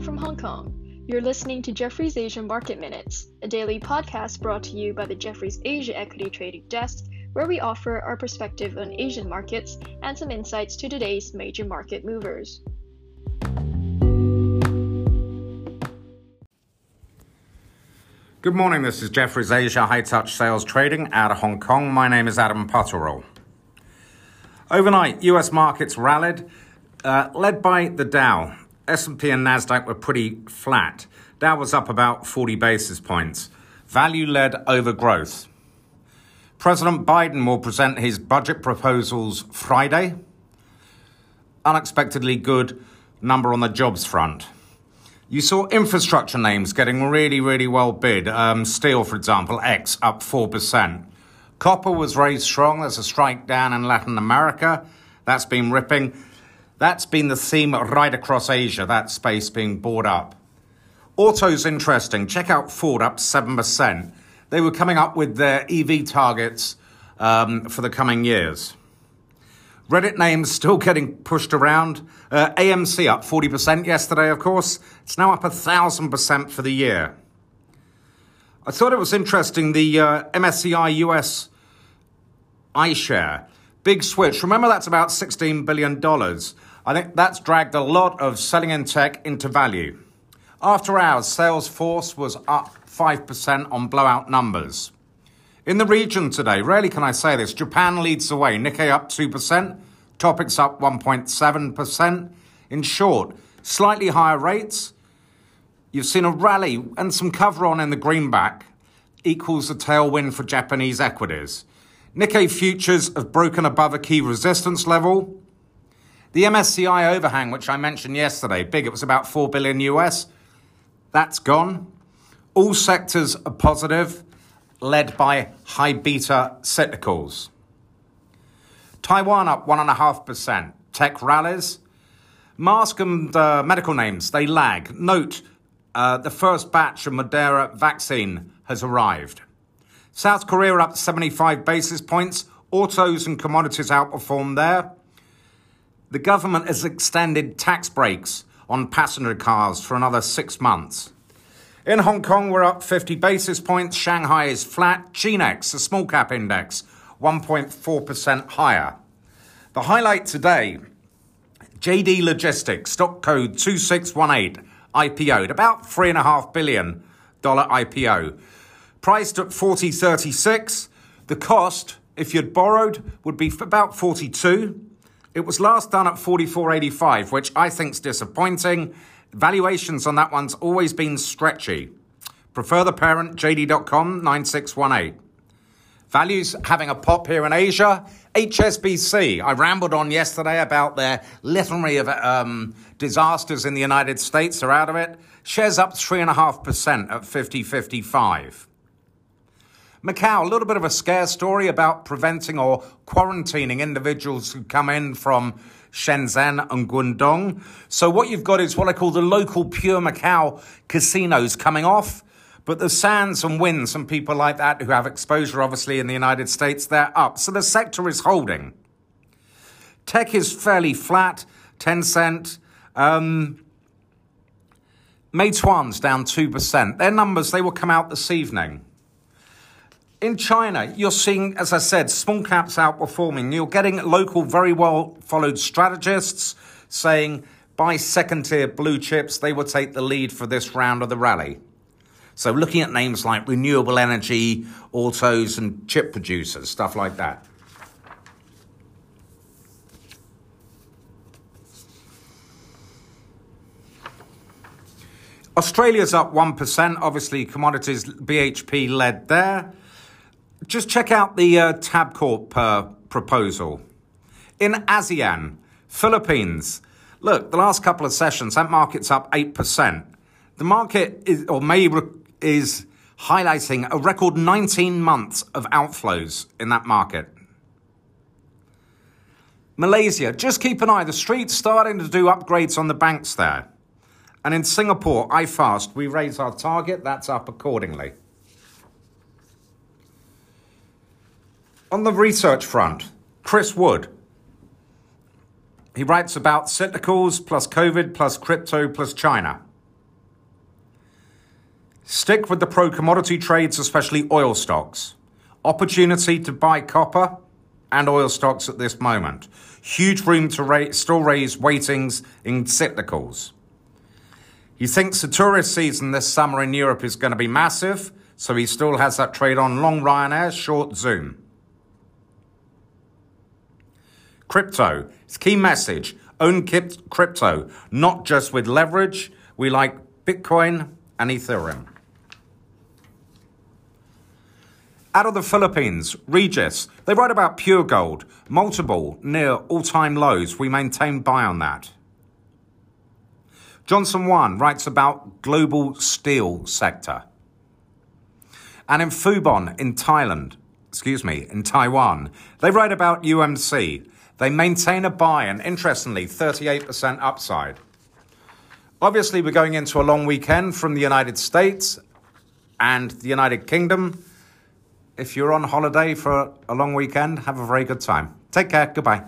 From Hong Kong. You're listening to Jefferies Asian Market Minutes, a daily podcast brought to you by the Jefferies Asia Equity Trading Desk, where we offer our perspective on Asian markets and some insights to today's major market movers. Good morning, this is Jefferies Asia High Touch Sales Trading out of Hong Kong. My name is Adam Potterall. Overnight, US markets rallied, uh, led by the Dow. S&P and Nasdaq were pretty flat. Dow was up about 40 basis points. Value led over growth. President Biden will present his budget proposals Friday. Unexpectedly good number on the jobs front. You saw infrastructure names getting really, really well bid. Um, steel, for example, X up 4%. Copper was very strong. There's a strike down in Latin America. That's been ripping. That's been the theme right across Asia, that space being bought up. Auto's interesting. Check out Ford up 7%. They were coming up with their EV targets um, for the coming years. Reddit names still getting pushed around. Uh, AMC up 40% yesterday, of course. It's now up 1,000% for the year. I thought it was interesting the uh, MSCI US iShare. Big switch. Remember, that's about $16 billion. I think that's dragged a lot of selling in tech into value. After hours, Salesforce was up 5% on blowout numbers. In the region today, rarely can I say this, Japan leads the way. Nikkei up 2%, TOPIX up 1.7%. In short, slightly higher rates. You've seen a rally and some cover on in the greenback equals a tailwind for Japanese equities. Nikkei futures have broken above a key resistance level. The MSCI overhang, which I mentioned yesterday, big, it was about 4 billion US, that's gone. All sectors are positive, led by high beta cyclicals. Taiwan up 1.5%. Tech rallies. Mask and uh, medical names, they lag. Note, uh, the first batch of Moderna vaccine has arrived. South Korea up 75 basis points. Autos and commodities outperformed there. The government has extended tax breaks on passenger cars for another six months. In Hong Kong, we're up 50 basis points. Shanghai is flat. ChiNext, the small cap index, 1.4% higher. The highlight today JD Logistics, stock code 2618, IPO'd, about $3.5 billion IPO. Priced at 4036. The cost, if you'd borrowed, would be about 42. It was last done at 44.85, which I think's disappointing. Valuations on that one's always been stretchy. Prefer the parent, JD.com 9618. Values having a pop here in Asia. HSBC. I rambled on yesterday about their litany of um, disasters in the United States. They're out of it. Shares up 3.5% at 50.55. Macau, a little bit of a scare story about preventing or quarantining individuals who come in from Shenzhen and Guangdong. So what you've got is what I call the local pure Macau casinos coming off. But the Sands and Wynn, some people like that who have exposure obviously in the United States, they're up. So the sector is holding. Tech is fairly flat, Tencent. Um, Meituan's down 2%. Their numbers, they will come out this evening. In China, you're seeing, as I said, small caps outperforming. You're getting local, very well followed strategists saying buy second tier blue chips, they will take the lead for this round of the rally. So, looking at names like renewable energy, autos, and chip producers, stuff like that. Australia's up 1%. Obviously, commodities BHP led there. Just check out the uh, Tabcorp uh, proposal. In ASEAN, Philippines, look, the last couple of sessions, that market's up 8%. The market is, or may is highlighting a record 19 months of outflows in that market. Malaysia, just keep an eye. The street's starting to do upgrades on the banks there. And in Singapore, iFast, we raise our target, that's up accordingly. On the research front, Chris Wood. He writes about cyclicals plus COVID plus crypto plus China. Stick with the pro commodity trades, especially oil stocks. Opportunity to buy copper and oil stocks at this moment. Huge room to ra- still raise weightings in cyclicals. He thinks the tourist season this summer in Europe is going to be massive, so he still has that trade on long Ryanair, short Zoom. Crypto. It's key message. Own crypto, not just with leverage. We like Bitcoin and Ethereum. Out of the Philippines, Regis, they write about Puregold, multiple near all time lows. We maintain buy on that. Johnson Wan writes about global steel sector. And in Fubon in Thailand, excuse me, in Taiwan, they write about UMC. They maintain a buy and interestingly, 38% upside. Obviously, we're going into a long weekend from the United States and the United Kingdom. If you're on holiday for a long weekend, have a very good time. Take care. Goodbye.